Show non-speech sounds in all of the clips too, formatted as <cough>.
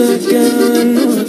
entrando un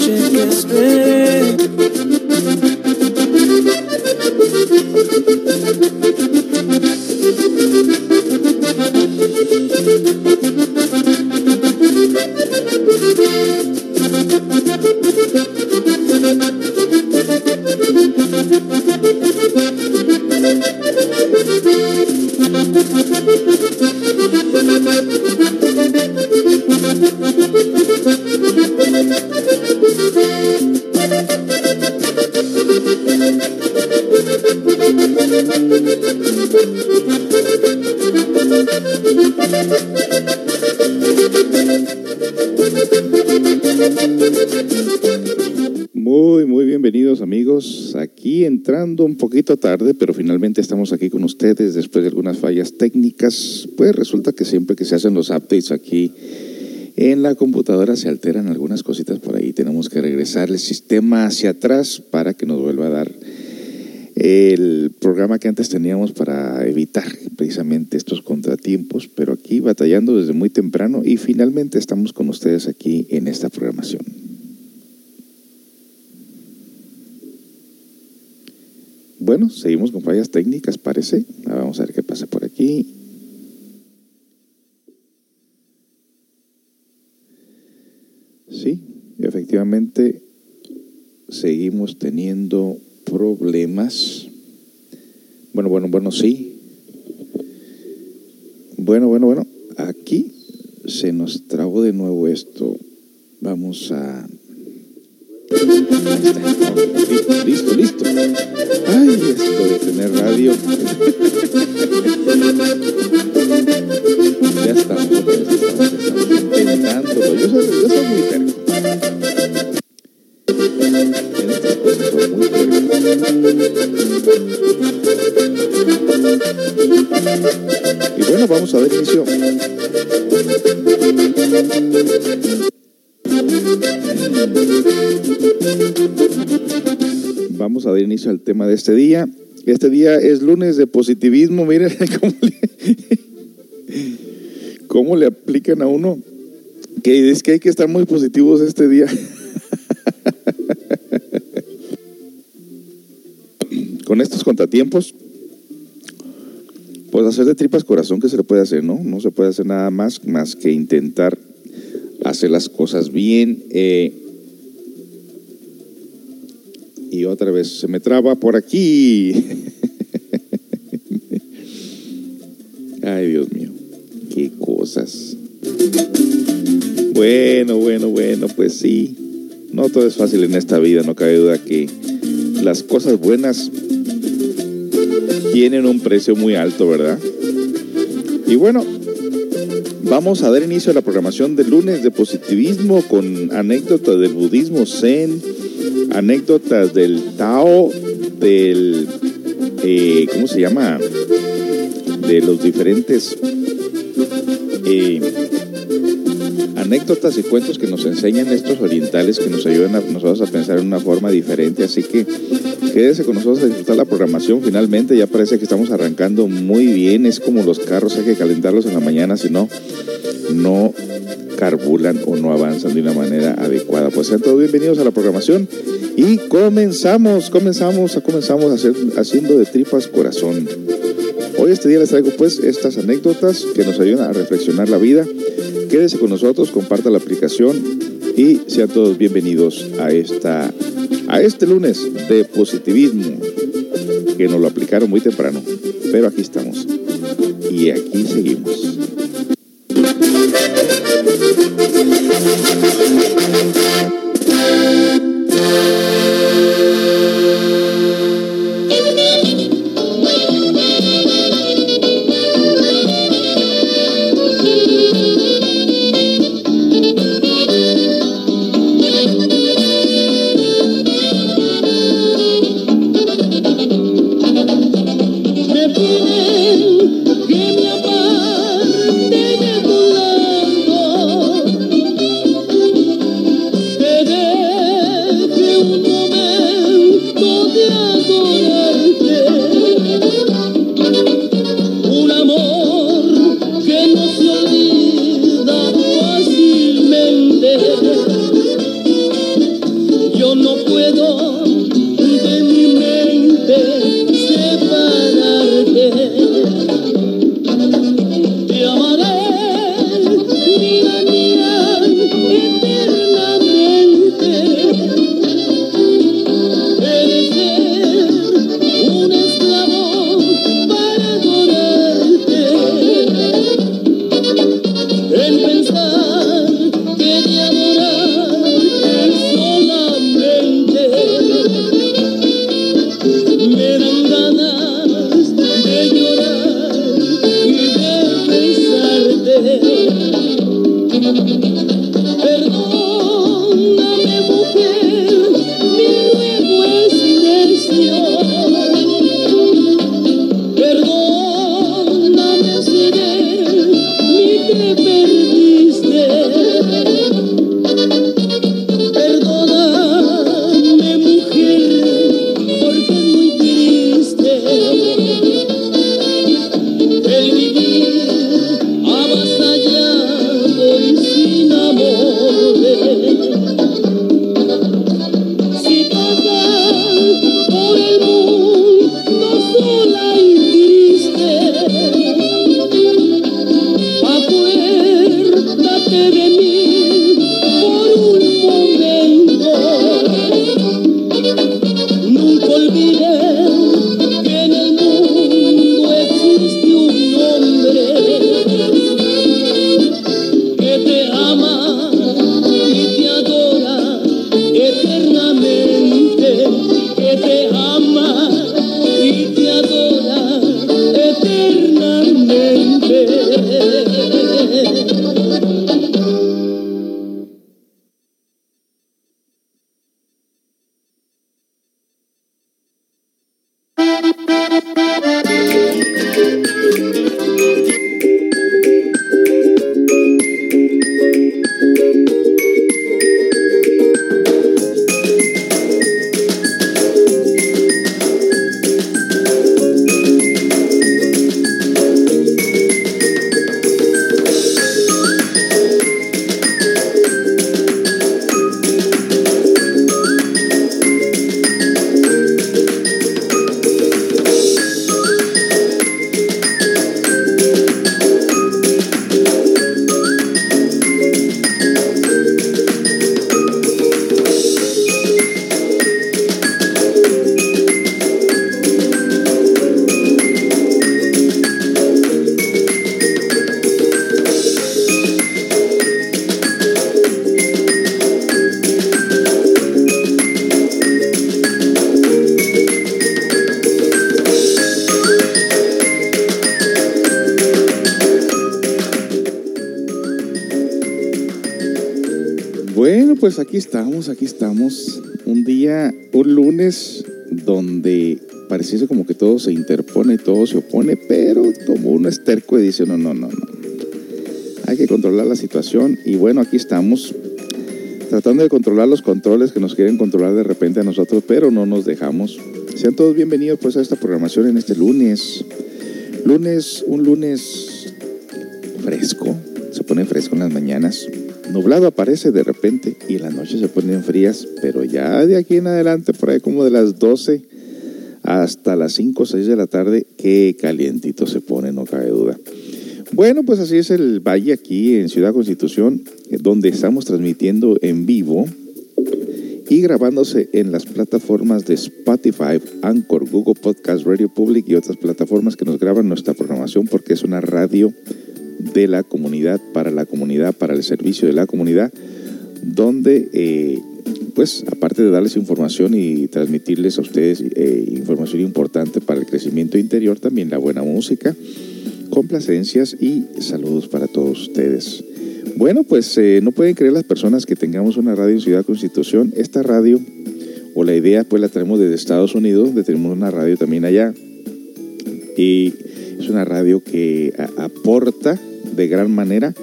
poquito tarde, pero finalmente estamos aquí con ustedes después de algunas fallas técnicas. Pues resulta que siempre que se hacen los updates aquí en la computadora se alteran algunas cositas por ahí. Tenemos que regresar el sistema hacia atrás para que nos vuelva a dar el programa que antes teníamos para evitar precisamente estos contratiempos, pero aquí batallando desde muy temprano y finalmente estamos con ustedes aquí en esta programación. Seguimos con fallas técnicas, parece. Vamos a ver qué pasa por aquí. Sí, efectivamente seguimos teniendo problemas. Bueno, bueno, bueno, sí. Bueno, bueno, bueno. Aquí se nos trabó de nuevo esto. Vamos a al tema de este día. Este día es lunes de positivismo. Miren <laughs> cómo le, aplican a uno que es que hay que estar muy positivos este día. <laughs> Con estos contratiempos, pues hacer de tripas corazón que se le puede hacer, ¿no? No se puede hacer nada más más que intentar hace las cosas bien. Eh, y otra vez se me traba por aquí. <laughs> Ay, Dios mío, qué cosas. Bueno, bueno, bueno, pues sí. No todo es fácil en esta vida, no cabe duda que las cosas buenas tienen un precio muy alto, ¿verdad? Y bueno, Vamos a dar inicio a la programación del lunes de positivismo con anécdotas del budismo zen, anécdotas del Tao, del, eh, ¿cómo se llama? De los diferentes eh, anécdotas y cuentos que nos enseñan estos orientales que nos ayudan a nosotros a pensar en una forma diferente. Así que quédese con nosotros a disfrutar la programación. Finalmente ya parece que estamos arrancando muy bien. Es como los carros, hay que calentarlos en la mañana, si no no carbulan o no avanzan de una manera adecuada. Pues sean todos bienvenidos a la programación y comenzamos, comenzamos, comenzamos hacer, haciendo de tripas corazón. Hoy este día les traigo pues estas anécdotas que nos ayudan a reflexionar la vida. Quédese con nosotros, comparta la aplicación y sean todos bienvenidos a esta a este lunes de positivismo que nos lo aplicaron muy temprano, pero aquí estamos y aquí seguimos. Pues aquí estamos, aquí estamos. Un día, un lunes, donde pareciese como que todo se interpone, todo se opone, pero como uno es terco y dice, no, no, no, no. Hay que controlar la situación y bueno, aquí estamos tratando de controlar los controles que nos quieren controlar de repente a nosotros, pero no nos dejamos. Sean todos bienvenidos pues a esta programación en este lunes. Lunes, un lunes fresco, se pone fresco en las mañanas. Nublado aparece de repente y en la noche se ponen frías, pero ya de aquí en adelante, por ahí como de las 12 hasta las 5 o 6 de la tarde, qué calientito se pone, no cabe duda. Bueno, pues así es el valle aquí en Ciudad Constitución, donde estamos transmitiendo en vivo y grabándose en las plataformas de Spotify, Anchor, Google Podcast, Radio Public y otras plataformas que nos graban nuestra programación porque es una radio de la comunidad, para la comunidad, para el servicio de la comunidad, donde, eh, pues, aparte de darles información y transmitirles a ustedes eh, información importante para el crecimiento interior, también la buena música, complacencias y saludos para todos ustedes. Bueno, pues eh, no pueden creer las personas que tengamos una radio en Ciudad Constitución. Esta radio, o la idea, pues la traemos desde Estados Unidos, donde tenemos una radio también allá. Y es una radio que aporta de gran manera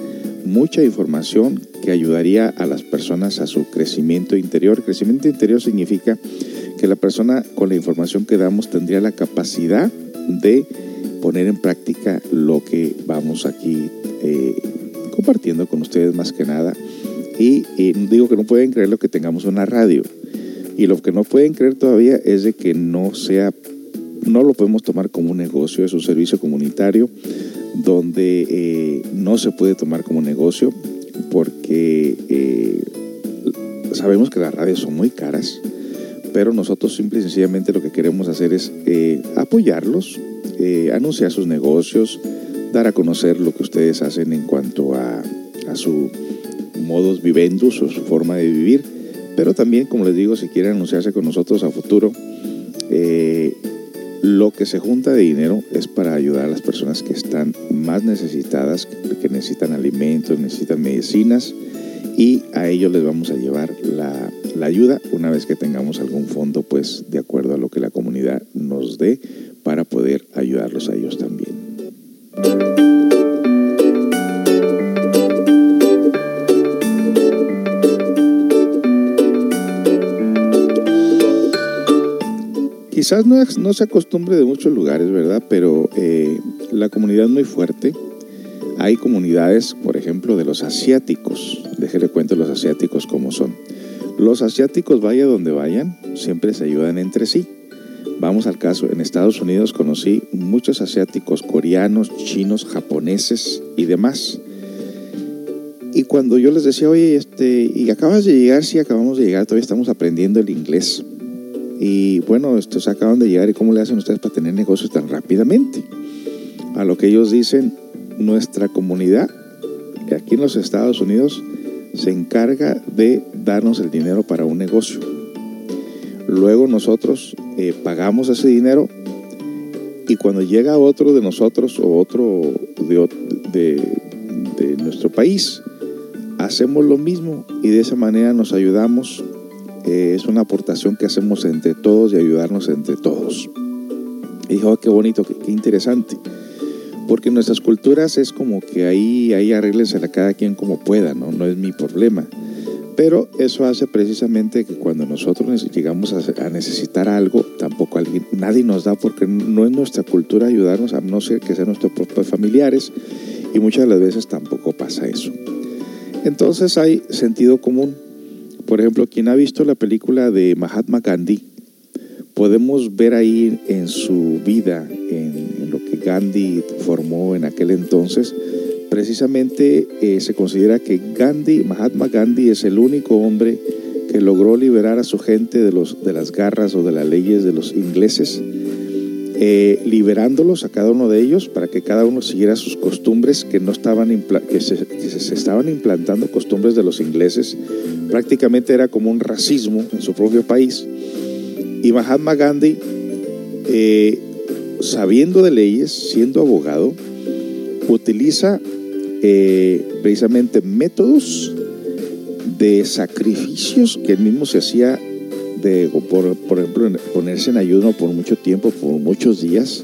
mucha información que ayudaría a las personas a su crecimiento interior. Crecimiento interior significa que la persona con la información que damos tendría la capacidad de poner en práctica lo que vamos aquí eh, compartiendo con ustedes más que nada. Y, y, digo que no pueden creer lo que tengamos una radio. Y lo que no pueden creer todavía es de que no sea, no lo podemos tomar como un negocio, es un servicio comunitario donde eh, no se puede tomar como negocio porque eh, sabemos que las radios son muy caras, pero nosotros simple y sencillamente lo que queremos hacer es eh, apoyarlos, anunciar sus negocios, dar a conocer lo que ustedes hacen en cuanto a, a su modos vivendus su forma de vivir, pero también, como les digo, si quieren anunciarse con nosotros a futuro, lo que se junta de dinero es para ayudar a las personas que están más necesitadas, que necesitan alimentos, necesitan medicinas y a ellos les vamos a llevar la, ayuda una vez que tengamos algún fondo, pues de acuerdo a lo que la comunidad nos dé para poder ayudarlos a ellos también. Quizás no, no, se acostumbre de muchos lugares, ¿verdad? Pero eh, la comunidad es muy fuerte. Hay comunidades, por ejemplo, de los asiáticos. Déjele cuento los asiáticos cómo son. Los asiáticos, vaya donde vayan, siempre se ayudan entre sí. Vamos al caso, en Estados Unidos conocí muchos asiáticos, coreanos, chinos, japoneses y demás. Y cuando yo les decía, oye, este, ¿y acabas de llegar? Sí, acabamos de llegar, todavía estamos aprendiendo el inglés. Y bueno, estos acaban de llegar y cómo le hacen ustedes para tener negocios tan rápidamente. A lo que ellos dicen, nuestra comunidad aquí en los Estados Unidos se encarga de darnos el dinero para un negocio. Luego nosotros eh, pagamos ese dinero y cuando llega otro de nosotros o otro de, nuestro país, hacemos lo mismo y de esa manera nos ayudamos es una aportación que hacemos entre todos y ayudarnos entre todos. Y oh, qué bonito, qué, interesante. Porque en nuestras culturas es como que ahí, ahí a cada quien como pueda, ¿no? No es mi problema. Pero eso hace precisamente que cuando nosotros llegamos a, necesitar algo, tampoco alguien, nadie nos da porque no es nuestra cultura ayudarnos, a no ser que sean nuestros propios familiares, y muchas de las veces tampoco pasa eso. Entonces hay sentido común, por ejemplo, quien ha visto la película de Mahatma Gandhi, podemos ver ahí en su vida, en, lo que Gandhi formó en aquel entonces, precisamente eh, se considera que Gandhi, Mahatma Gandhi es el único hombre que logró liberar a su gente de, los, de las garras o de las leyes de los ingleses, eh, liberándolos a cada uno de ellos para que cada uno siguiera sus costumbres que no estaban que se, que se estaban implantando costumbres de los ingleses prácticamente era como un racismo en su propio país. Y Mahatma Gandhi, eh, sabiendo de leyes, siendo abogado, utiliza eh, precisamente métodos de sacrificios que él mismo se hacía, de, por, por ejemplo, ponerse en ayuno por mucho tiempo, por muchos días,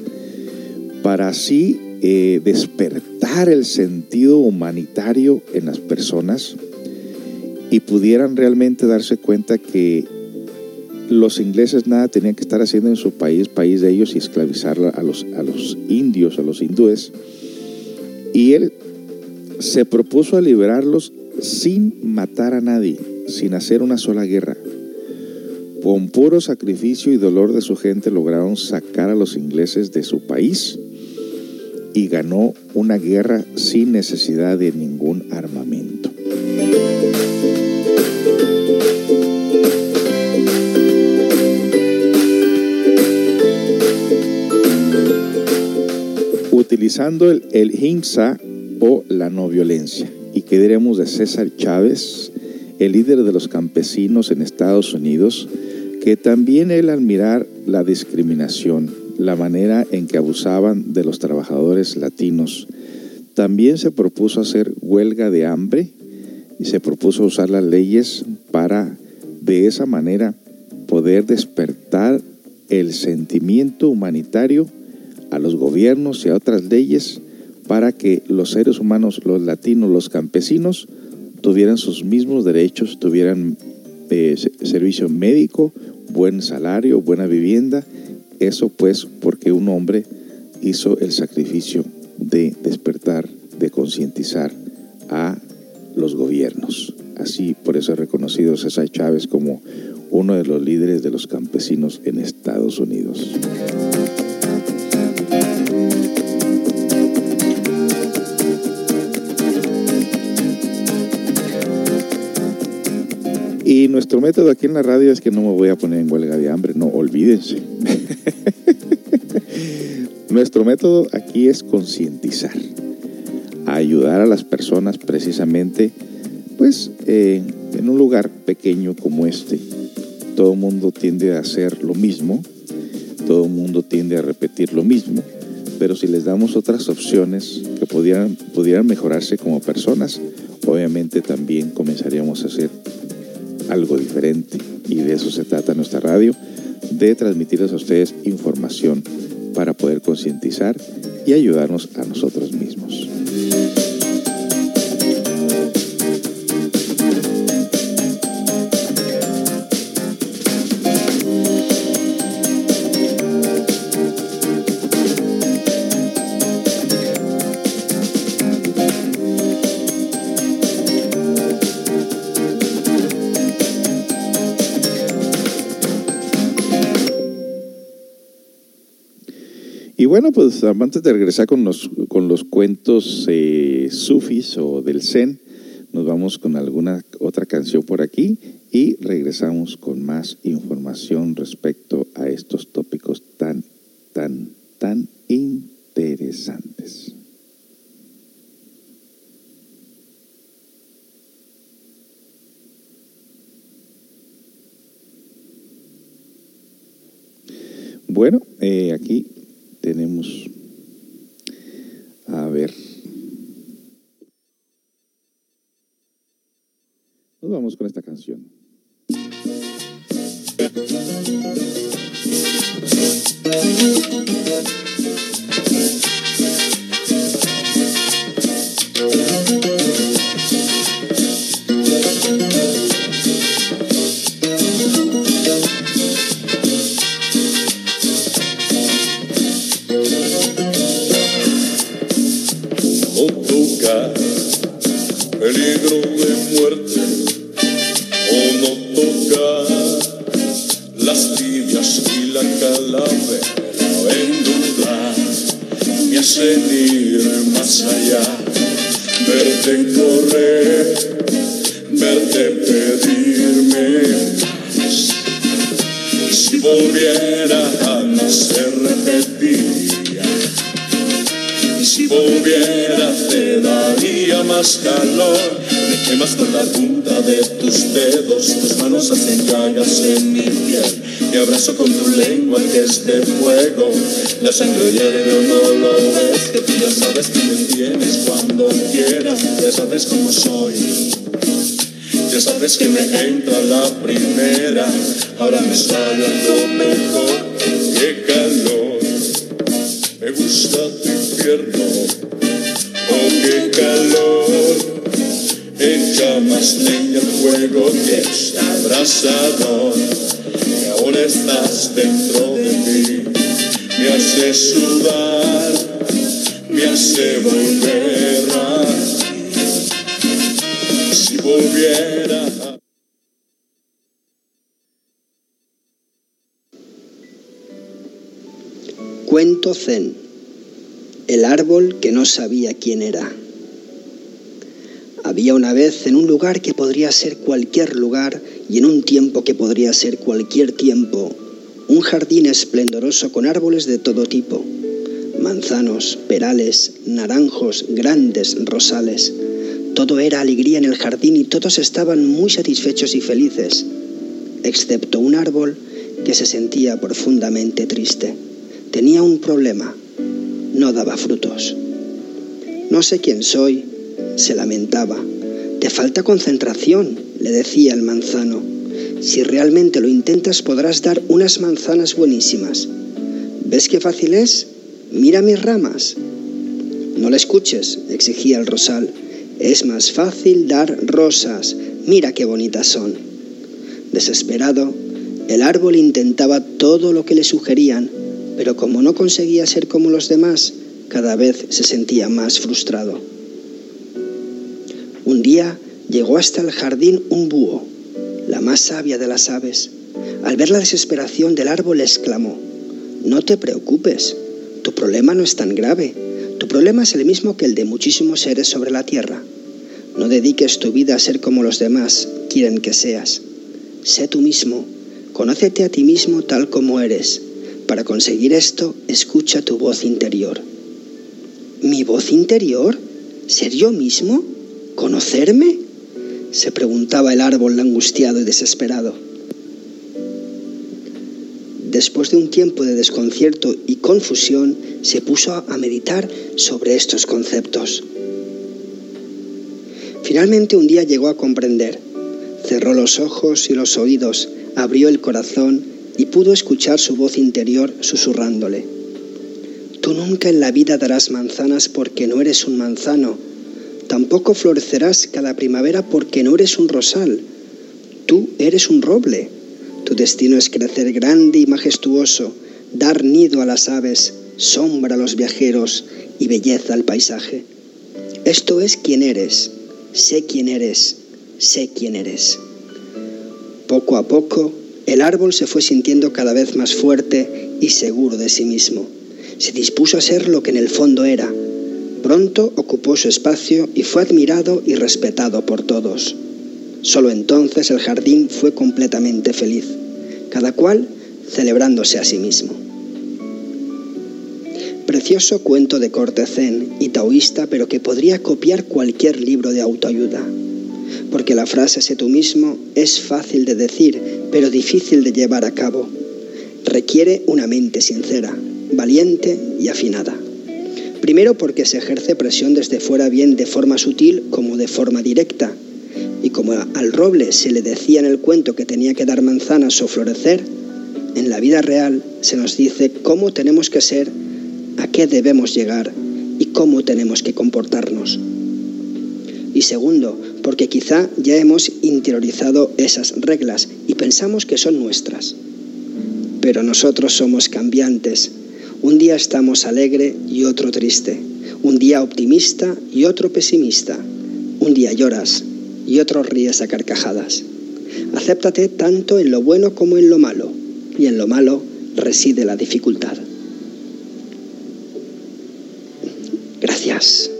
para así eh, despertar el sentido humanitario en las personas y pudieran realmente darse cuenta que los ingleses nada tenían que estar haciendo en su país, país de ellos, y esclavizar a los, a los indios, a los hindúes. Y él se propuso a liberarlos sin matar a nadie, sin hacer una sola guerra. Con puro sacrificio y dolor de su gente lograron sacar a los ingleses de su país y ganó una guerra sin necesidad de ningún armamento. Utilizando el, el o la no violencia. ¿Y qué diremos de César Chávez, el líder de los campesinos en Estados Unidos, que también él al mirar la discriminación, la manera en que abusaban de los trabajadores latinos, también se propuso hacer huelga de hambre y se propuso usar las leyes para de esa manera poder despertar el sentimiento humanitario a los gobiernos y a otras leyes para que los seres humanos, los latinos, los campesinos, tuvieran sus mismos derechos, tuvieran eh, servicio médico, buen salario, buena vivienda. Eso pues porque un hombre hizo el sacrificio de despertar, de concientizar a los gobiernos. Así, por eso es reconocido César Chávez como uno de los líderes de los campesinos en Estados Unidos. Y nuestro método aquí en la radio es que no me voy a poner en huelga de hambre, no, olvídense. <laughs> nuestro método aquí es concientizar, ayudar a las personas precisamente, pues eh, en un lugar pequeño como este, todo el mundo tiende a hacer lo mismo, todo el mundo tiende a repetir lo mismo, pero si les damos otras opciones que pudieran, pudieran mejorarse como personas, obviamente también comenzaríamos a hacer algo diferente. Y de eso se trata nuestra radio, de transmitirles a ustedes información para poder concientizar y ayudarnos a nosotros mismos. Bueno, pues antes de regresar con los, con los cuentos eh, sufis o del Zen, nos vamos con alguna otra canción por aquí y regresamos con más información respecto a estos tópicos tan, tan, tan interesantes. Bueno, eh, aquí tenemos, a ver, nos vamos con esta canción. Cuento Zen. El árbol que no sabía quién era. Había una vez en un lugar que podría ser cualquier lugar y en un tiempo que podría ser cualquier tiempo, un jardín esplendoroso con árboles de todo tipo, manzanos, perales, naranjos, grandes rosales. Todo era alegría en el jardín y todos estaban muy satisfechos y felices, excepto un árbol que se sentía profundamente triste. Tenía un problema, no daba frutos. No sé quién soy, se lamentaba. Te falta concentración, le decía el manzano. Si realmente lo intentas podrás dar unas manzanas buenísimas. ¿Ves qué fácil es? Mira mis ramas. No le escuches, exigía el rosal. Es más fácil dar rosas. Mira qué bonitas son. Desesperado, el árbol intentaba todo lo que le sugerían, pero como no conseguía ser como los demás, cada vez se sentía más frustrado. Un día llegó hasta el jardín un búho, la más sabia de las aves. Al ver la desesperación del árbol exclamó, No te preocupes, tu problema no es tan grave, tu problema es el mismo que el de muchísimos seres sobre la tierra. No dediques tu vida a ser como los demás quieren que seas. Sé tú mismo, conócete a ti mismo tal como eres. Para conseguir esto, escucha tu voz interior. ¿Mi voz interior? ¿Ser yo mismo? ¿Conocerme? se preguntaba el árbol angustiado y desesperado. Después de un tiempo de desconcierto y confusión, se puso a meditar sobre estos conceptos. Finalmente un día llegó a comprender. Cerró los ojos y los oídos, abrió el corazón y pudo escuchar su voz interior susurrándole. Tú nunca en la vida darás manzanas porque no eres un manzano, Tampoco florecerás cada primavera porque no eres un rosal. Tú eres un roble. Tu destino es crecer grande y majestuoso, dar nido a las aves, sombra a los viajeros y belleza al paisaje. Esto es quién eres. Sé quién eres. Sé quién eres. Poco a poco, el árbol se fue sintiendo cada vez más fuerte y seguro de sí mismo. Se dispuso a ser lo que en el fondo era, Pronto ocupó su espacio y fue admirado y respetado por todos. Solo entonces el jardín fue completamente feliz, cada cual celebrándose a sí mismo. Precioso cuento de corte zen y taoísta, pero que podría copiar cualquier libro de autoayuda. Porque la frase sé tú mismo es fácil de decir, pero difícil de llevar a cabo. Requiere una mente sincera, valiente y afinada. Primero porque se ejerce presión desde fuera bien de forma sutil como de forma directa. Y como al roble se le decía en el cuento que tenía que dar manzanas o florecer, en la vida real se nos dice cómo tenemos que ser, a qué debemos llegar y cómo tenemos que comportarnos. Y segundo, porque quizá ya hemos interiorizado esas reglas y pensamos que son nuestras. Pero nosotros somos cambiantes un día estamos alegre y otro triste. Un día optimista y otro pesimista. Un día lloras y otro ríes a carcajadas. Acéptate tanto en lo bueno como en lo malo. Y en lo malo reside la dificultad. Gracias.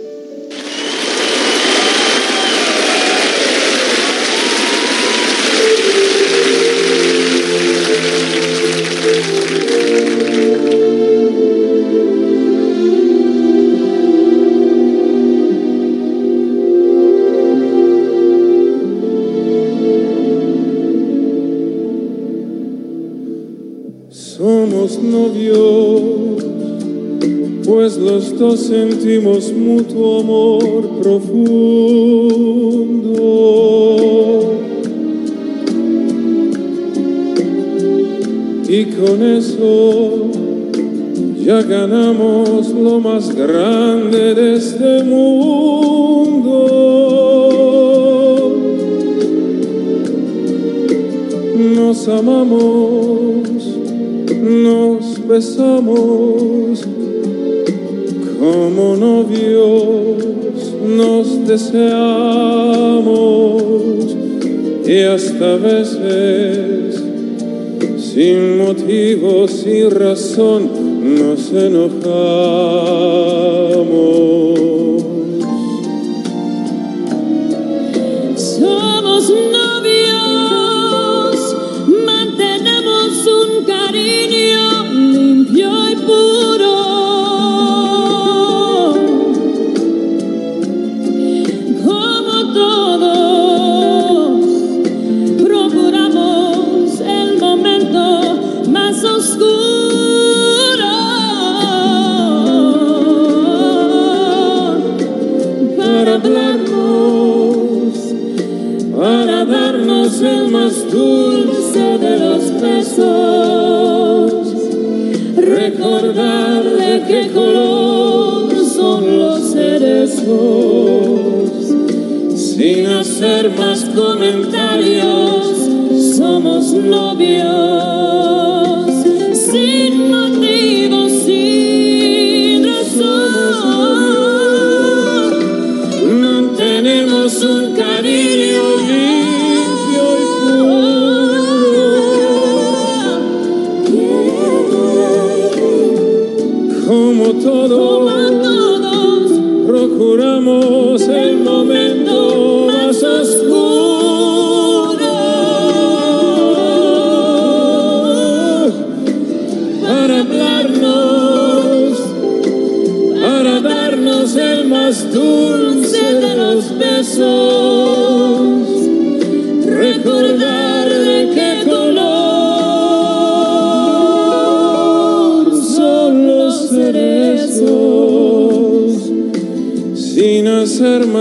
Mutuo amor profundo. Y con eso ya ganamos lo más grande de este mundo. Nos amamos, nos besamos deseamos y hasta veces sin motivo, sin razón nos enojamos. El más dulce de los besos. Recordar de qué color son los cerezos. Sin hacer más comentarios, somos novios.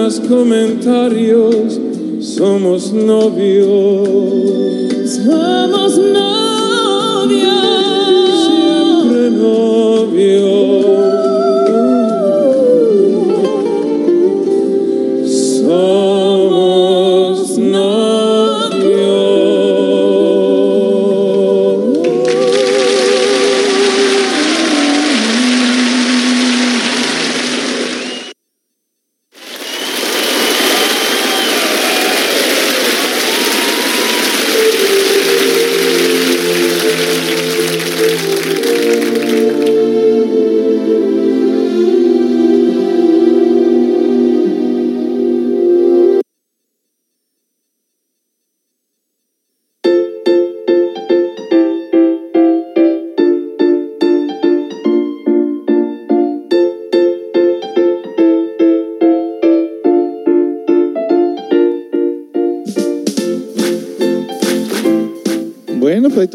Más comentarios, somos novios. Somos novios.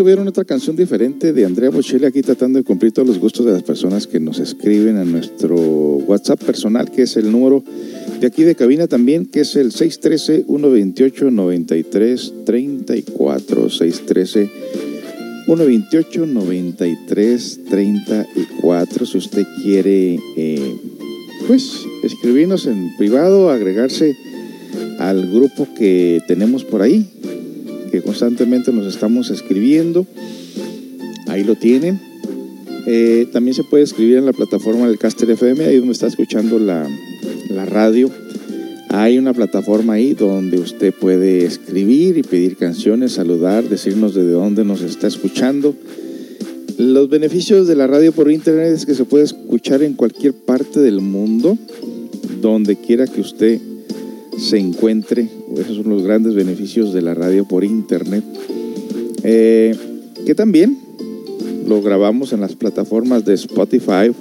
Tuvieron otra canción diferente de Andrea Bocelli aquí tratando de cumplir todos los gustos de las personas que nos escriben a nuestro WhatsApp personal, que es el número de aquí de cabina también, que es el 613-128-9334. 613-128-9334. Si usted quiere, eh, pues, escribirnos en privado, agregarse al grupo que tenemos por ahí, que constantemente nos estamos escribiendo. Ahí lo tienen. Eh, también se puede escribir en la plataforma del Caster FM, ahí donde está escuchando la, la radio. Hay una plataforma ahí donde usted puede escribir y pedir canciones, saludar, decirnos de dónde nos está escuchando. Los beneficios de la radio por internet es que se puede escuchar en cualquier parte del mundo, donde quiera que usted se encuentre. Esos son los grandes beneficios de la radio por internet. Eh, que también lo grabamos en las plataformas de Spotify,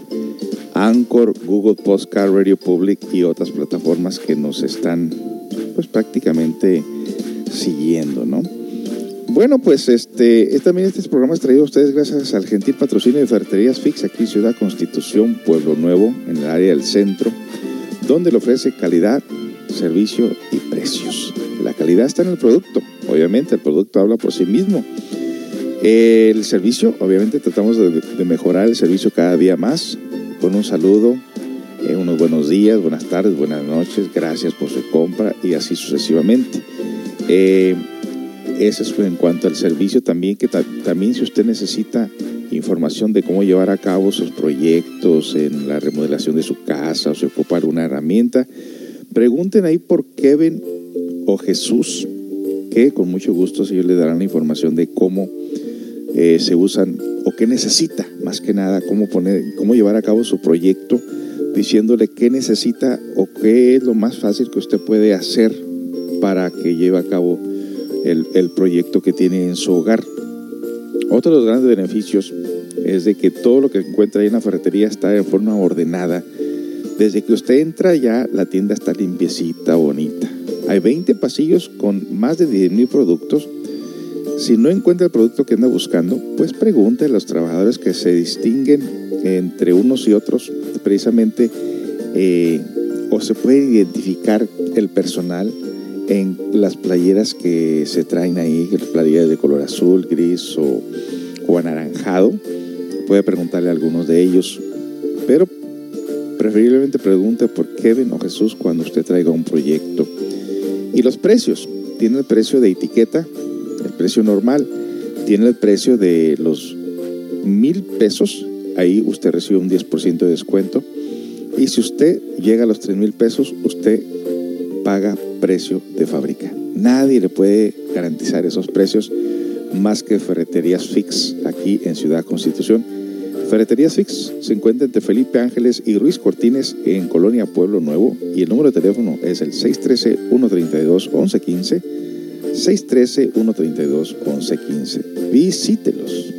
Anchor, Google Podcast, Radio Public y otras plataformas que nos están pues prácticamente siguiendo, ¿no? Bueno, pues este, también este programa es traído a ustedes gracias al gentil patrocinio de Ferreterías Fix aquí en Ciudad Constitución, Pueblo Nuevo, en el área del centro, donde le ofrece calidad, servicio y precios. La calidad está en el producto, obviamente el producto habla por sí mismo. El servicio, obviamente tratamos de, mejorar el servicio cada día más, con un saludo, eh, unos buenos días, buenas tardes, buenas noches, gracias por su compra y así sucesivamente. Eh, eso es en cuanto al servicio también, que también si usted necesita información de cómo llevar a cabo sus proyectos en la remodelación de su casa o se ocupa alguna herramienta, pregunten ahí por Kevin o Jesús, que con mucho gusto ellos le darán la información de cómo eh, se usan o qué necesita, más que nada, cómo, poner, cómo llevar a cabo su proyecto, diciéndole qué necesita o qué es lo más fácil que usted puede hacer para que lleve a cabo el, proyecto que tiene en su hogar. Otro de los grandes beneficios es de que todo lo que encuentra ahí en la ferretería está de forma ordenada. Desde que usted entra ya la tienda está limpiecita, bonita. Hay 20 pasillos con más de 10.000 productos. Si no encuentra el producto que anda buscando, pues pregunte a los trabajadores que se distinguen entre unos y otros, precisamente, eh, o se puede identificar el personal en las playeras que se traen ahí, playeras de color azul, gris o, o anaranjado. Puede preguntarle a algunos de ellos, pero preferiblemente pregunte por Kevin o Jesús cuando usted traiga un proyecto. Y los precios. Tiene el precio de etiqueta, el precio normal. Tiene el precio de los mil pesos. Ahí usted recibe un 10% de descuento. Y si usted llega a los tres mil pesos, usted paga precio de fábrica. Nadie le puede garantizar esos precios más que Ferreterías Fix aquí en Ciudad Constitución. Ferreterías Fix se encuentra entre Felipe Ángeles y Ruiz Cortines en Colonia Pueblo Nuevo y el número de teléfono es el 613-132-1115. 613-132-1115. Visítelos.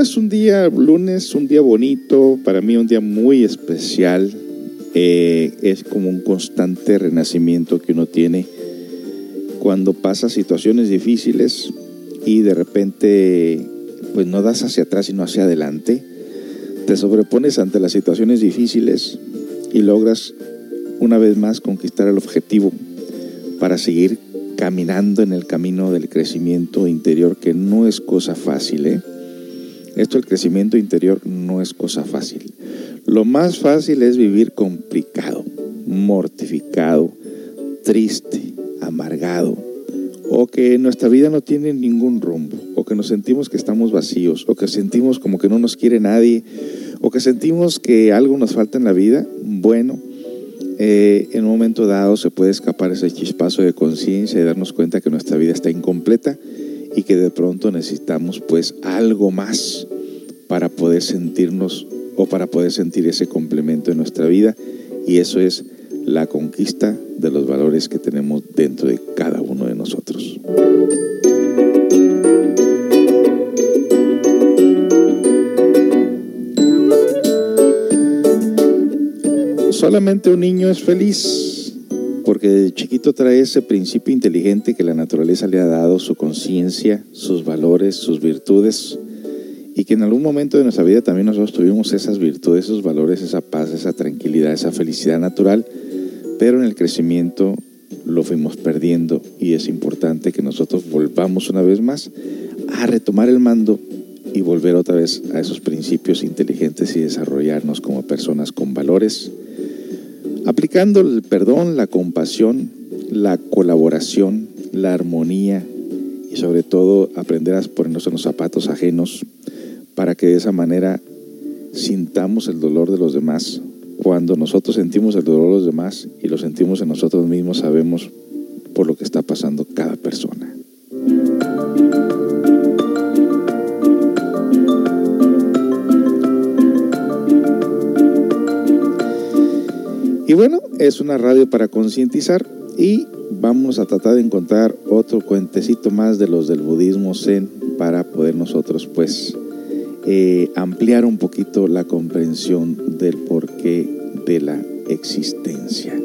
Es un día lunes, un día bonito, para mí un día muy especial. Eh, es como un constante renacimiento que uno tiene cuando pasa situaciones difíciles y de repente pues no das hacia atrás sino hacia adelante. Te sobrepones ante las situaciones difíciles y logras una vez más conquistar el objetivo para seguir caminando en el camino del crecimiento interior que no es cosa fácil, ¿eh? Esto, el crecimiento interior, no es cosa fácil. Lo más fácil es vivir complicado, mortificado, triste, amargado, o que nuestra vida no tiene ningún rumbo, o que nos sentimos que estamos vacíos, o que sentimos como que no nos quiere nadie, o que sentimos que algo nos falta en la vida. Bueno, eh, en un momento dado se puede escapar ese chispazo de conciencia y darnos cuenta que nuestra vida está incompleta y que de pronto necesitamos pues algo más para poder sentirnos o para poder sentir ese complemento en nuestra vida y eso es la conquista de los valores que tenemos dentro de cada uno de nosotros. Solamente un niño es feliz porque de chiquito trae ese principio inteligente que la naturaleza le ha dado, su conciencia, sus valores, sus virtudes, y que en algún momento de nuestra vida también nosotros tuvimos esas virtudes, esos valores, esa paz, esa tranquilidad, esa felicidad natural, pero en el crecimiento lo fuimos perdiendo y es importante que nosotros volvamos una vez más a retomar el mando y volver otra vez a esos principios inteligentes y desarrollarnos como personas con valores, aplicando el perdón, la compasión, la colaboración, la armonía y sobre todo aprender a ponernos en los zapatos ajenos para que de esa manera sintamos el dolor de los demás. Cuando nosotros sentimos el dolor de los demás y lo sentimos en nosotros mismos, sabemos por lo que está pasando cada persona. Y bueno, es una radio para concientizar y vamos a tratar de encontrar otro cuentecito más de los del budismo zen para poder nosotros pues eh, ampliar un poquito la comprensión del porqué de la existencia.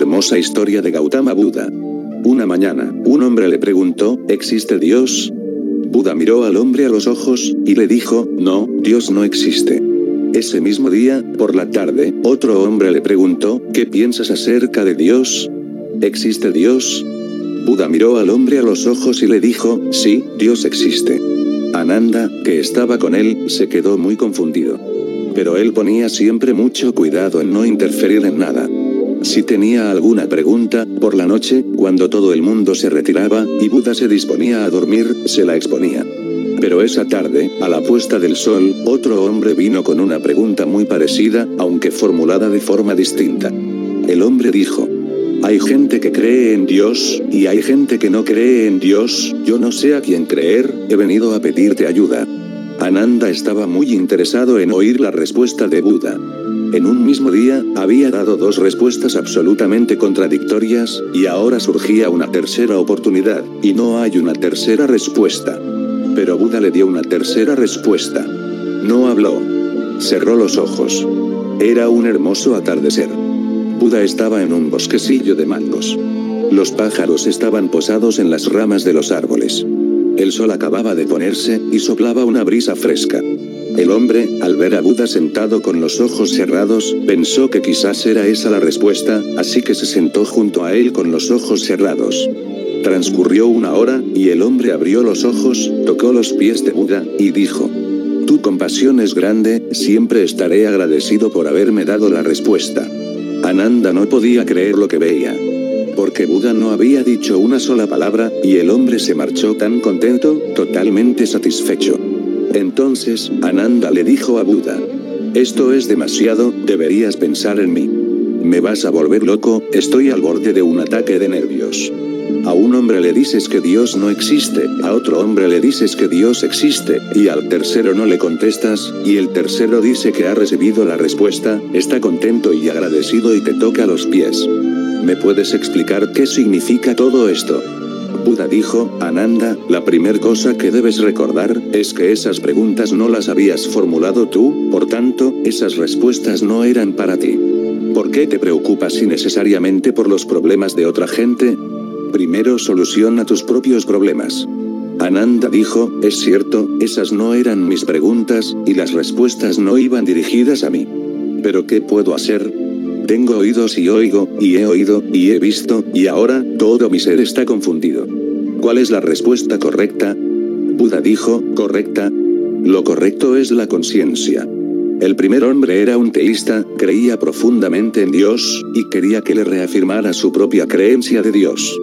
Hermosa historia de Gautama Buda. Una mañana, un hombre le preguntó, ¿existe Dios? Buda miró al hombre a los ojos, y le dijo, no, Dios no existe. Ese mismo día, por la tarde, otro hombre le preguntó, ¿qué piensas acerca de Dios? ¿Existe Dios? Buda miró al hombre a los ojos y le dijo, sí, Dios existe. Ananda, que estaba con él, se quedó muy confundido. Pero él ponía siempre mucho cuidado en no interferir en nada. Si tenía alguna pregunta, por la noche, cuando todo el mundo se retiraba, y Buda se disponía a dormir, se la exponía. Pero esa tarde, a la puesta del sol, otro hombre vino con una pregunta muy parecida, aunque formulada de forma distinta. El hombre dijo, hay gente que cree en Dios, y hay gente que no cree en Dios, yo no sé a quién creer, he venido a pedirte ayuda. Ananda estaba muy interesado en oír la respuesta de Buda. En un mismo día, había dado dos respuestas absolutamente contradictorias, y ahora surgía una tercera oportunidad, y no hay una tercera respuesta. Pero Buda le dio una tercera respuesta. No habló. Cerró los ojos. Era un hermoso atardecer. Buda estaba en un bosquecillo de mangos. Los pájaros estaban posados en las ramas de los árboles. El sol acababa de ponerse, y soplaba una brisa fresca. El hombre, al ver a Buda sentado con los ojos cerrados, pensó que quizás era esa la respuesta, así que se sentó junto a él con los ojos cerrados. Transcurrió una hora, y el hombre abrió los ojos, tocó los pies de Buda, y dijo, Tu compasión es grande, siempre estaré agradecido por haberme dado la respuesta. Ananda no podía creer lo que veía. Porque Buda no había dicho una sola palabra, y el hombre se marchó tan contento, totalmente satisfecho. Entonces, Ananda le dijo a Buda, esto es demasiado, deberías pensar en mí. Me vas a volver loco, estoy al borde de un ataque de nervios. A un hombre le dices que Dios no existe, a otro hombre le dices que Dios existe, y al tercero no le contestas, y el tercero dice que ha recibido la respuesta, está contento y agradecido y te toca los pies. ¿Me puedes explicar qué significa todo esto? Buda dijo, Ananda, la primer cosa que debes recordar, es que esas preguntas no las habías formulado tú, por tanto, esas respuestas no eran para ti. ¿Por qué te preocupas innecesariamente por los problemas de otra gente? Primero soluciona tus propios problemas. Ananda dijo, es cierto, esas no eran mis preguntas, y las respuestas no iban dirigidas a mí. Pero ¿qué puedo hacer? Tengo oídos y oigo, y he oído, y he visto, y ahora, todo mi ser está confundido. ¿Cuál es la respuesta correcta? Buda dijo, correcta. Lo correcto es la conciencia. El primer hombre era un teísta, creía profundamente en Dios, y quería que le reafirmara su propia creencia de Dios.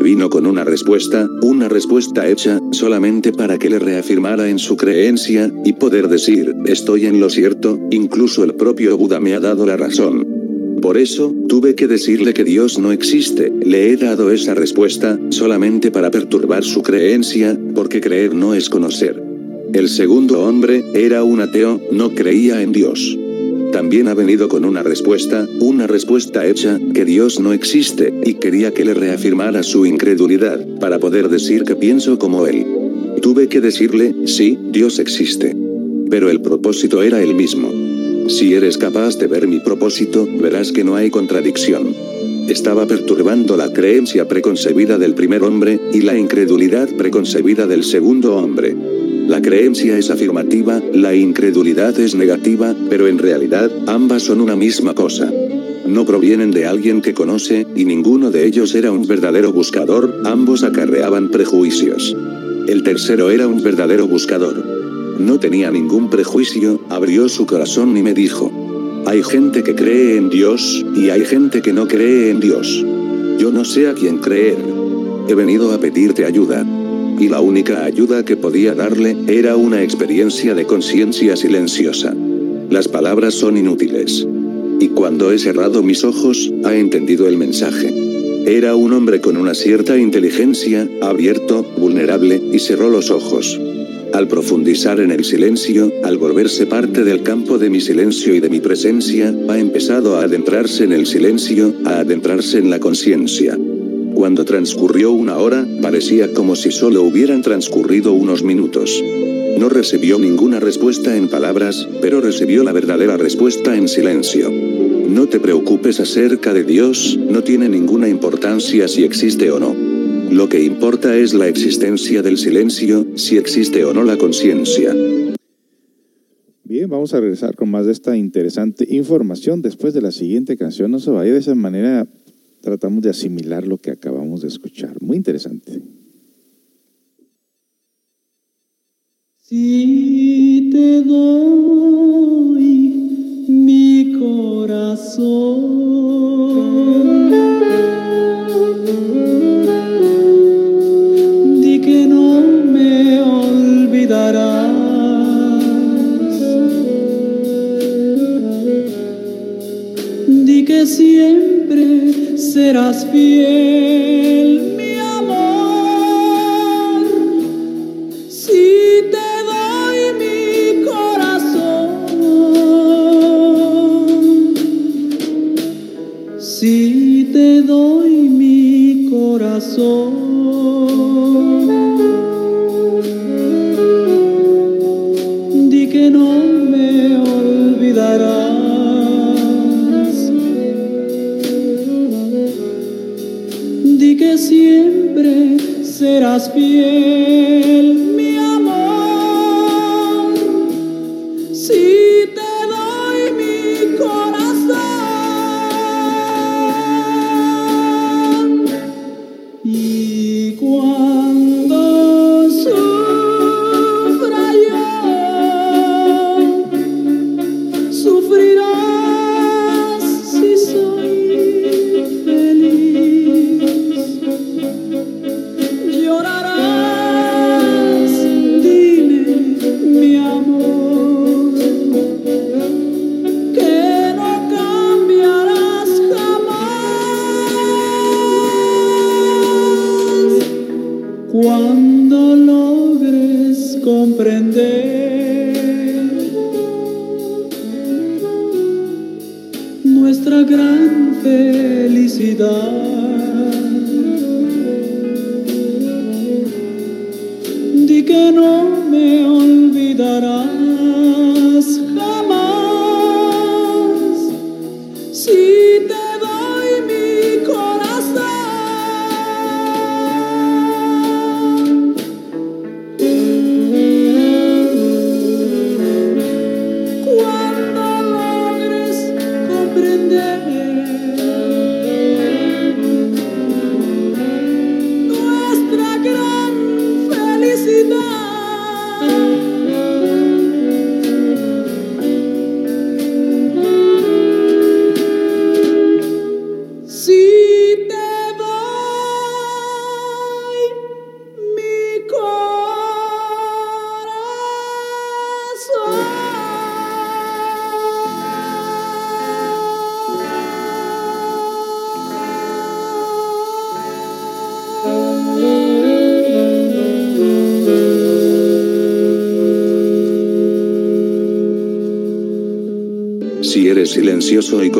Vino con una respuesta, una respuesta hecha, solamente para que le reafirmara en su creencia, y poder decir, estoy en lo cierto, incluso el propio Buda me ha dado la razón. Por eso, tuve que decirle que Dios no existe, le he dado esa respuesta, solamente para perturbar su creencia, porque creer no es conocer. El segundo hombre, era un ateo, no creía en Dios. También ha venido con una respuesta, una respuesta hecha, que Dios no existe, y quería que le reafirmara su incredulidad, para poder decir que pienso como él. Tuve que decirle, sí, Dios existe. Pero el propósito era el mismo. Si eres capaz de ver mi propósito, verás que no hay contradicción. Estaba perturbando la creencia preconcebida del primer hombre, y la incredulidad preconcebida del segundo hombre. La creencia es afirmativa, la incredulidad es negativa, pero en realidad, ambas son una misma cosa. No provienen de alguien que conoce, y ninguno de ellos era un verdadero buscador, ambos acarreaban prejuicios. El tercero era un verdadero buscador. No tenía ningún prejuicio, abrió su corazón y me dijo, hay gente que cree en Dios, y hay gente que no cree en Dios. Yo no sé a quién creer. He venido a pedirte ayuda. Y la única ayuda que podía darle, era una experiencia de conciencia silenciosa. Las palabras son inútiles. Y cuando he cerrado mis ojos, ha entendido el mensaje. Era un hombre con una cierta inteligencia, abierto, vulnerable, y cerró los ojos. Al profundizar en el silencio, al volverse parte del campo de mi silencio y de mi presencia, ha empezado a adentrarse en el silencio, a adentrarse en la conciencia. Cuando transcurrió una hora, parecía como si solo hubieran transcurrido unos minutos. No recibió ninguna respuesta en palabras, pero recibió la verdadera respuesta en silencio. No te preocupes acerca de Dios, no tiene ninguna importancia si existe o no. Lo que importa es la existencia del silencio, si existe o no la conciencia. Bien, vamos a regresar con más de esta interesante información después de la siguiente canción. No se vaya de esa manera, tratamos de asimilar lo que acabamos de escuchar. Muy interesante. Si te doy mi corazón, siempre serás fiel, mi amor. Si te doy mi corazón, si te doy mi corazón,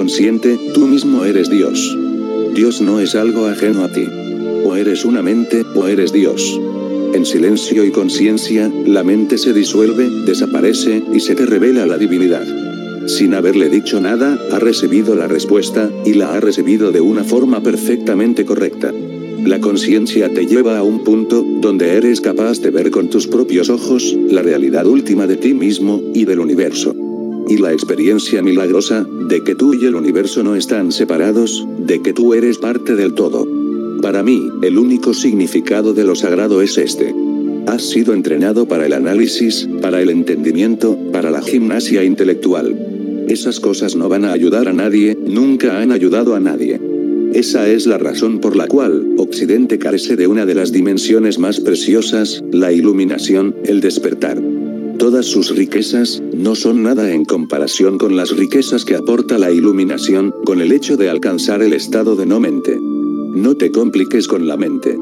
consciente, tú mismo eres Dios. Dios no es algo ajeno a ti. O eres una mente, o eres Dios. En silencio y conciencia, la mente se disuelve, desaparece, y se te revela la divinidad. Sin haberle dicho nada, ha recibido la respuesta, y la ha recibido de una forma perfectamente correcta. La conciencia te lleva a un punto, donde eres capaz de ver con tus propios ojos, la realidad última de ti mismo, y del universo. Y la experiencia milagrosa, de que tú y el universo no están separados, de que tú eres parte del todo. Para mí, el único significado de lo sagrado es este. Has sido entrenado para el análisis, para el entendimiento, para la gimnasia intelectual. Esas cosas no van a ayudar a nadie, nunca han ayudado a nadie. Esa es la razón por la cual, Occidente carece de una de las dimensiones más preciosas, la iluminación, el despertar. Todas sus riquezas, no son nada en comparación con las riquezas que aporta la iluminación, con el hecho de alcanzar el estado de no mente. No te compliques con la mente.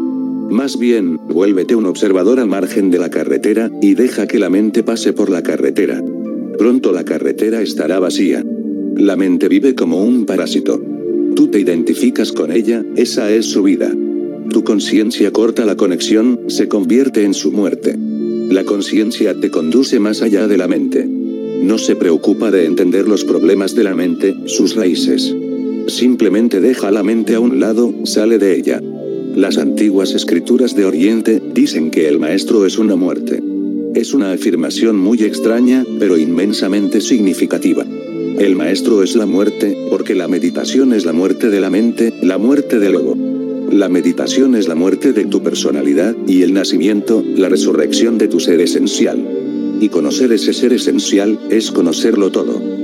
Más bien, vuélvete un observador al margen de la carretera, y deja que la mente pase por la carretera. Pronto la carretera estará vacía. La mente vive como un parásito. Tú te identificas con ella, esa es su vida. Tu conciencia corta la conexión, se convierte en su muerte. La conciencia te conduce más allá de la mente. No se preocupa de entender los problemas de la mente, sus raíces. Simplemente deja la mente a un lado, sale de ella. Las antiguas escrituras de Oriente dicen que el maestro es una muerte. Es una afirmación muy extraña, pero inmensamente significativa. El maestro es la muerte, porque la meditación es la muerte de la mente, la muerte del ego. La meditación es la muerte de tu personalidad, y el nacimiento, la resurrección de tu ser esencial. Y conocer ese ser esencial, es conocerlo todo.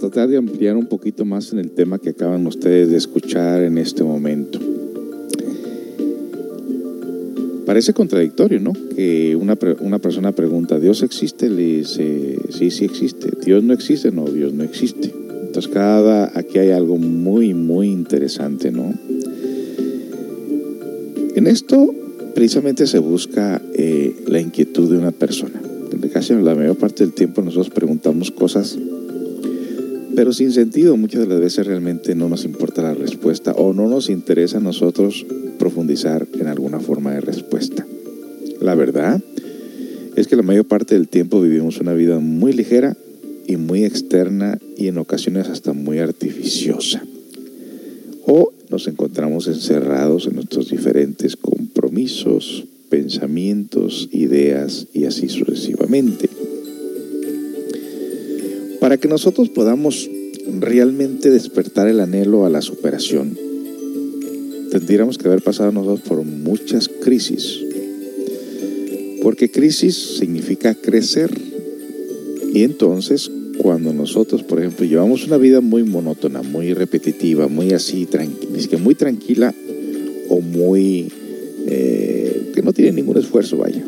Tratar de ampliar un poquito más en el tema que acaban ustedes de escuchar en este momento. Parece contradictorio, ¿no? Que una, una persona pregunta, ¿Dios existe? Le dice, sí, sí existe. ¿Dios no existe? No, Dios no existe. Entonces, cada, aquí hay algo muy, muy interesante, ¿no? En esto, precisamente se busca eh, la inquietud de una persona. Casi la mayor parte del tiempo nosotros preguntamos cosas pero sin sentido. Muchas de las veces realmente no nos importa la respuesta o no nos interesa a nosotros profundizar en alguna forma de respuesta. La verdad es que la mayor parte del tiempo vivimos una vida muy ligera y muy externa y en ocasiones hasta muy artificiosa. O nos encontramos encerrados en nuestros diferentes compromisos, pensamientos, ideas y así sucesivamente. Para que nosotros podamos realmente despertar el anhelo a la superación, tendríamos que haber pasado nosotros por muchas crisis. Porque crisis significa crecer. Y entonces, cuando nosotros, por ejemplo, llevamos una vida muy monótona, muy repetitiva, muy así, es que muy tranquila o muy... Eh, que no tiene ningún esfuerzo, vaya.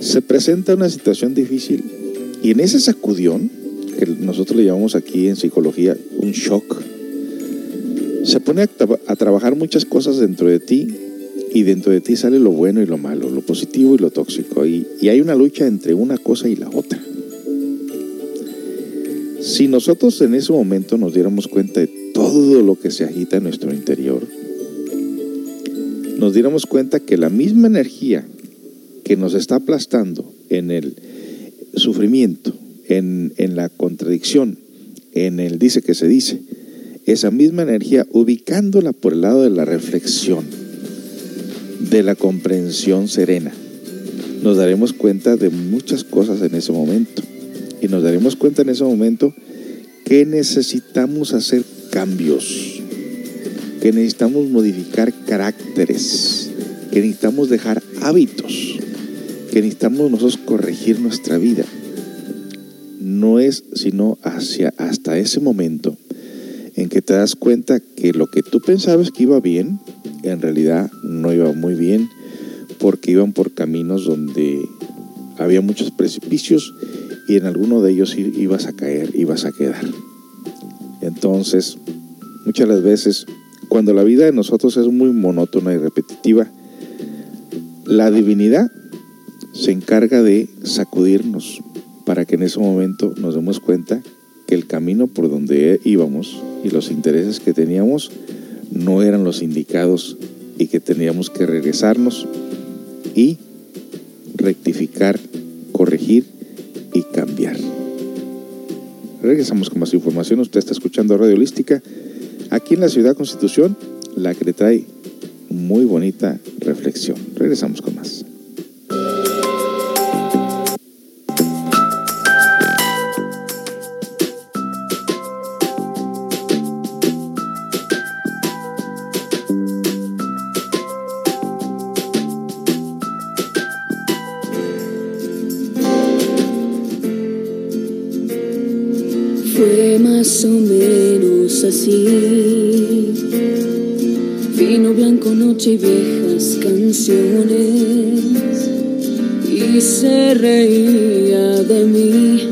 Se presenta una situación difícil y en ese sacudión nosotros le llamamos aquí en psicología un shock, se pone a, trabajar muchas cosas dentro de ti y dentro de ti sale lo bueno y lo malo, lo positivo y lo tóxico. Y, y hay una lucha entre una cosa y la otra. Si nosotros en ese momento nos diéramos cuenta de todo lo que se agita en nuestro interior, nos diéramos cuenta que la misma energía que nos está aplastando en el sufrimiento, en, la contradicción, en el dice que se dice, esa misma energía ubicándola por el lado de la reflexión, de la comprensión serena. Nos daremos cuenta de muchas cosas en ese momento y nos daremos cuenta en ese momento que necesitamos hacer cambios, que necesitamos modificar caracteres, que necesitamos dejar hábitos, que necesitamos nosotros corregir nuestra vida no es sino hacia hasta ese momento en que te das cuenta que lo que tú pensabas que iba bien, en realidad no iba muy bien, porque iban por caminos donde había muchos precipicios y en alguno de ellos ibas a caer, ibas a quedar. Entonces, muchas las veces, cuando la vida de nosotros es muy monótona y repetitiva, la divinidad se encarga de sacudirnos, en ese momento nos demos cuenta que el camino por donde íbamos y los intereses que teníamos no eran los indicados y que teníamos que regresarnos y rectificar, corregir y cambiar. Regresamos con más información. Usted está escuchando Radio Holística aquí en la Ciudad Constitución, la que le trae muy bonita reflexión. Regresamos con más. Así. Vino blanco, noche y viejas canciones. Y se reía de mí,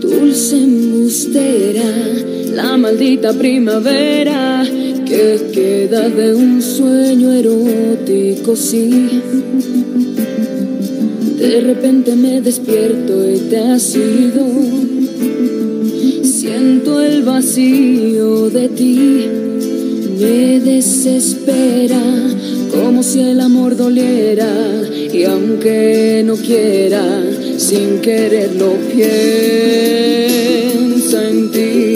dulce embustera, la maldita primavera que queda de un sueño erótico, sí. De repente me despierto y te has ido. Siento el vacío de ti, me desespera como si el amor doliera y aunque no quiera, sin quererlo piensa en ti.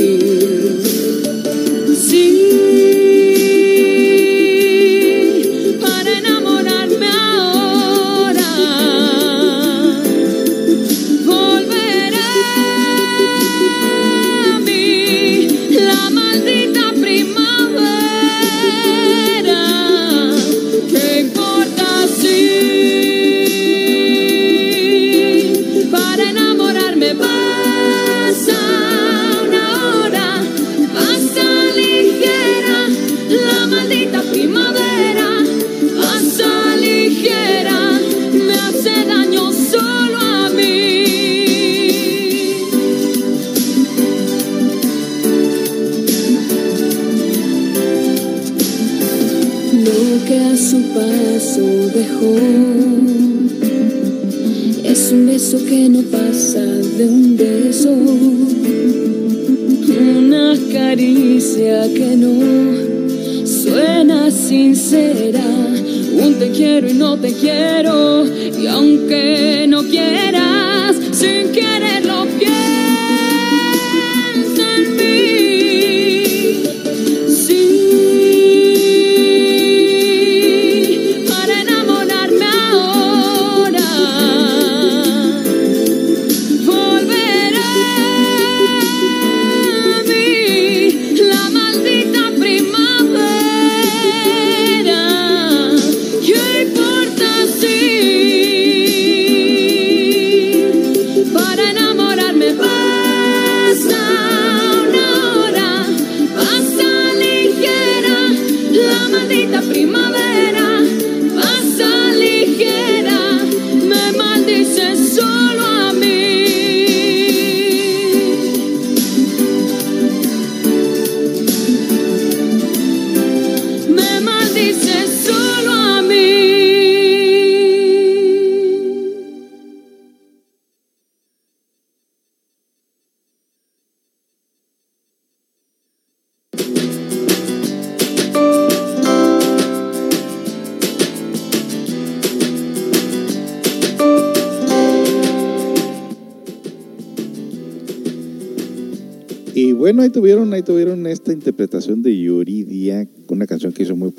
Bueno, ahí tuvieron, ahí tuvieron esta interpretación de Yuridia, una canción que hizo muy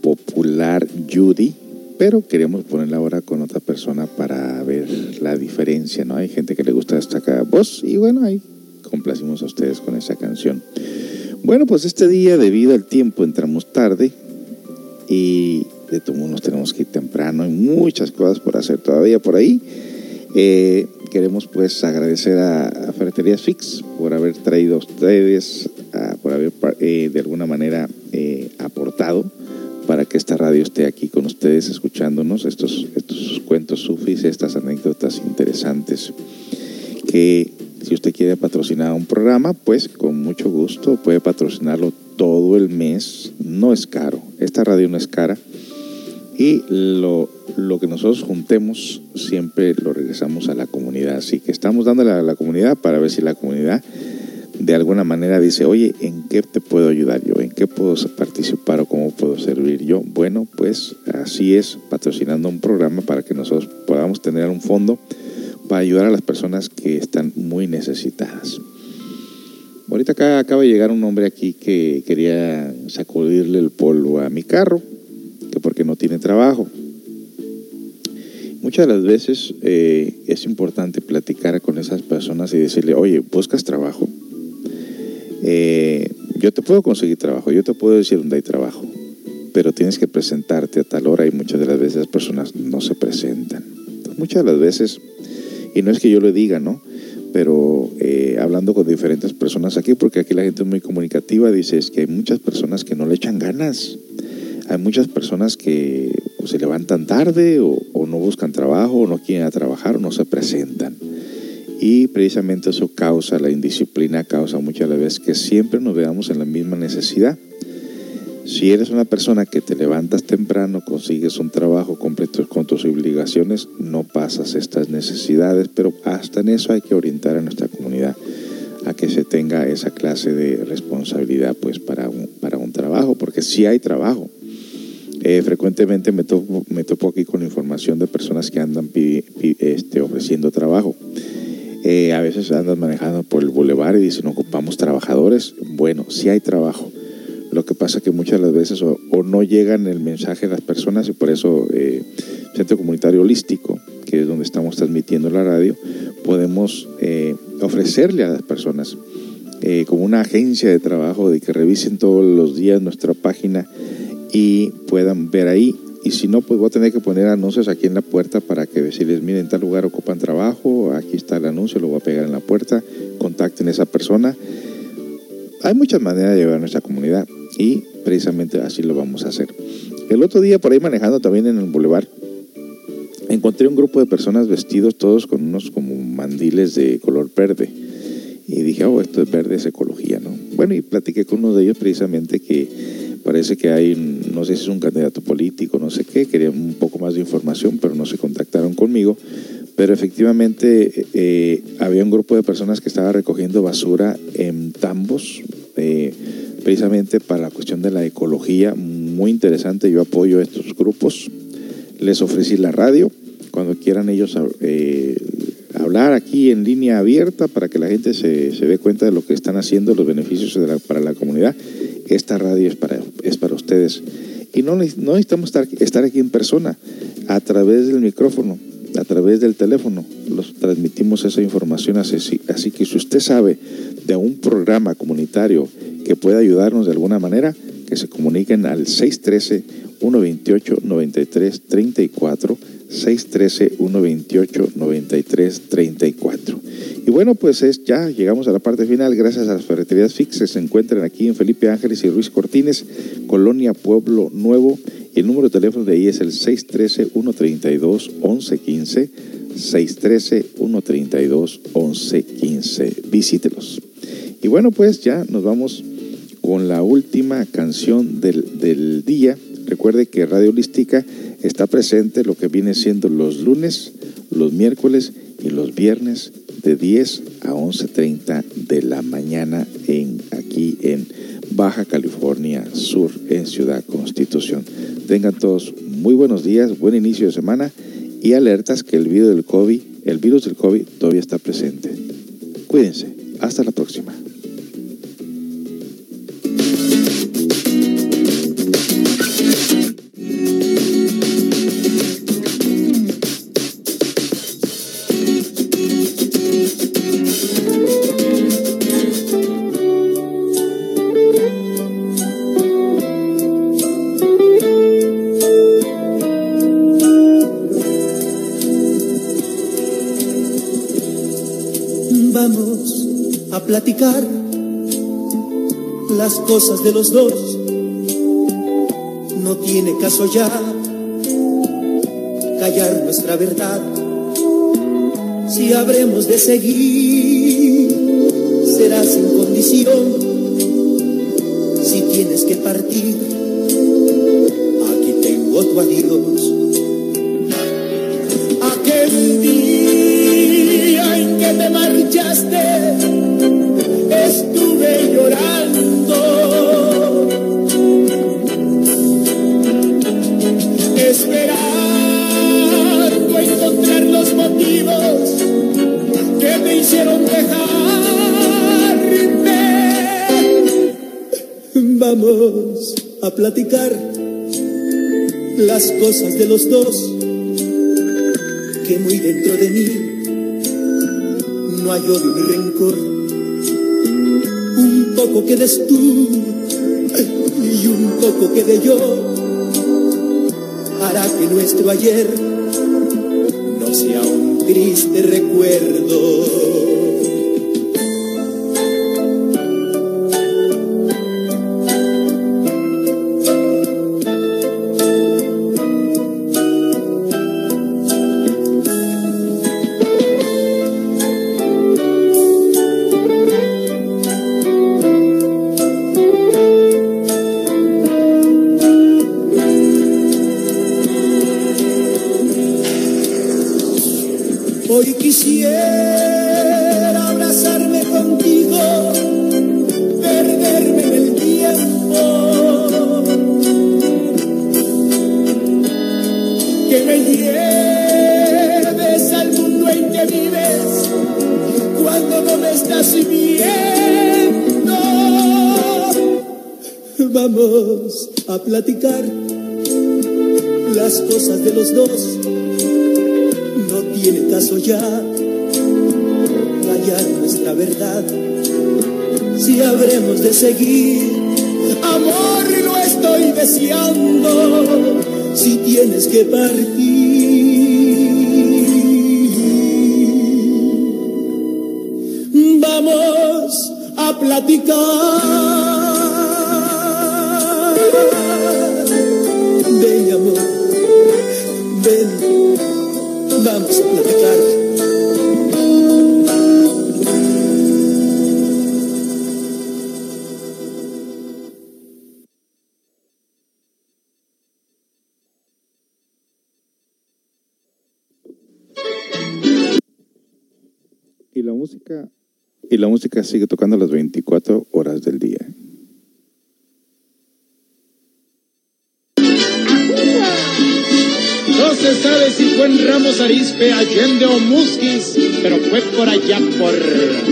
popular Judy, pero queríamos ponerla ahora con otra persona para ver la diferencia, ¿no? Hay gente que le gusta esta voz y bueno, ahí complacimos a ustedes con esa canción. Bueno, pues este día, debido al tiempo, entramos tarde y de todo nos tenemos que ir temprano. Hay muchas cosas por hacer todavía por ahí. Eh, queremos pues agradecer a, Ferreterías Fix por haber traído a ustedes, por haber eh, de alguna manera eh, aportado para que esta radio esté aquí con ustedes escuchándonos estos, estos cuentos sufis, estas anécdotas interesantes. Que si usted quiere patrocinar un programa, pues con mucho gusto puede patrocinarlo todo el mes. No es caro, esta radio no es cara. Y lo, lo, que nosotros juntemos siempre lo regresamos a la comunidad. Así que estamos dándole a la comunidad para ver si la comunidad de alguna manera dice, oye, ¿en qué te puedo ayudar yo? ¿En qué puedo participar o cómo puedo servir yo? Bueno, pues así es, patrocinando un programa para que nosotros podamos tener un fondo para ayudar a las personas que están muy necesitadas. Ahorita acá acaba de llegar un hombre aquí que quería sacudirle el polvo a mi carro porque no tiene trabajo. Muchas de las veces eh, es importante platicar con esas personas y decirle, oye, ¿buscas trabajo? Eh, yo te puedo conseguir trabajo, yo te puedo decir dónde hay trabajo, pero tienes que presentarte a tal hora y muchas de las veces las personas no se presentan. muchas de las veces, y no es que yo le diga, ¿no? pero eh, hablando con diferentes personas aquí, porque aquí la gente es muy comunicativa, dice que hay muchas personas que no le echan ganas. Hay muchas personas que pues, se levantan tarde o, no buscan trabajo o no quieren a trabajar o no se presentan. Y precisamente eso causa, la indisciplina causa muchas veces que siempre nos veamos en la misma necesidad. Si eres una persona que te levantas temprano, consigues un trabajo completo con tus obligaciones, no pasas estas necesidades, pero hasta en eso hay que orientar a nuestra comunidad a que se tenga esa clase de responsabilidad pues para un, para un trabajo, porque sí hay trabajo. Eh, frecuentemente me topo, me topo aquí con información de personas que andan este, ofreciendo trabajo. Eh, a veces andan manejando por el bulevar y dicen, ocupamos trabajadores. Bueno, sí hay trabajo. Lo que pasa que muchas de las veces o, o no llegan el mensaje a las personas y por eso eh, Centro Comunitario Holístico, que es donde estamos transmitiendo la radio, podemos eh, ofrecerle a las personas eh, como una agencia de trabajo de que revisen todos los días nuestra página y puedan ver ahí. Y si no, pues voy a tener que poner anuncios aquí en la puerta para que decirles, miren, en tal lugar ocupan trabajo, aquí está el anuncio, lo voy a pegar en la puerta, contacten a esa persona. Hay muchas maneras de llevar a nuestra comunidad y precisamente así lo vamos a hacer. El otro día por ahí manejando también en el bulevar, encontré un grupo de personas vestidos todos con unos como mandiles de color verde. Y dije, oh, esto es verde, es ecología, ¿no? Bueno, y platiqué con uno de ellos precisamente que parece que hay, no sé si es un candidato político, no sé qué, querían un poco más de información, pero no se contactaron conmigo. Pero efectivamente eh, había un grupo de personas que estaba recogiendo basura en tambos, eh, precisamente para la cuestión de la ecología, muy interesante, yo apoyo estos grupos. Les ofrecí la radio, cuando quieran ellos eh, hablar aquí en línea abierta para que la gente se, se dé cuenta de lo que están haciendo, los beneficios para la comunidad. Esta radio es para, es para ustedes. Y no, neces- no necesitamos estar, estar aquí en persona, a través del micrófono, a través del teléfono, los transmitimos esa información. Así, así que si usted sabe de un programa comunitario que pueda ayudarnos de alguna manera, que se comuniquen al 613-128-9334, 613-128-9334. Bueno, pues es ya, llegamos a la parte final, gracias a las ferreterías fixes, se encuentran aquí en Felipe Ángeles y Ruiz Cortines, Colonia Pueblo Nuevo, el número de teléfono de ahí es el 613-132-1115, 613-132-1115. Visítelos. Y bueno, pues ya nos vamos con la última canción del, del día. Recuerde que Radio Holística está presente lo que viene siendo los lunes, los miércoles y los viernes de 10 a 11.30 de la mañana en, aquí en Baja California Sur, en Ciudad Constitución. Tengan todos muy buenos días, buen inicio de semana y alertas que el virus del COVID, el virus del COVID todavía está presente. Cuídense. Hasta la próxima. Platicar las cosas de los dos. No tiene caso ya callar nuestra verdad. Si habremos de seguir, será sin condición. Si tienes que partir, aquí tengo tu adiós. Platicar las cosas de los dos que muy dentro de mí no hay odio ni rencor. Un poco quedes tú y un poco quede yo. Hará que nuestro ayer no sea un triste recuerdo. Por allá por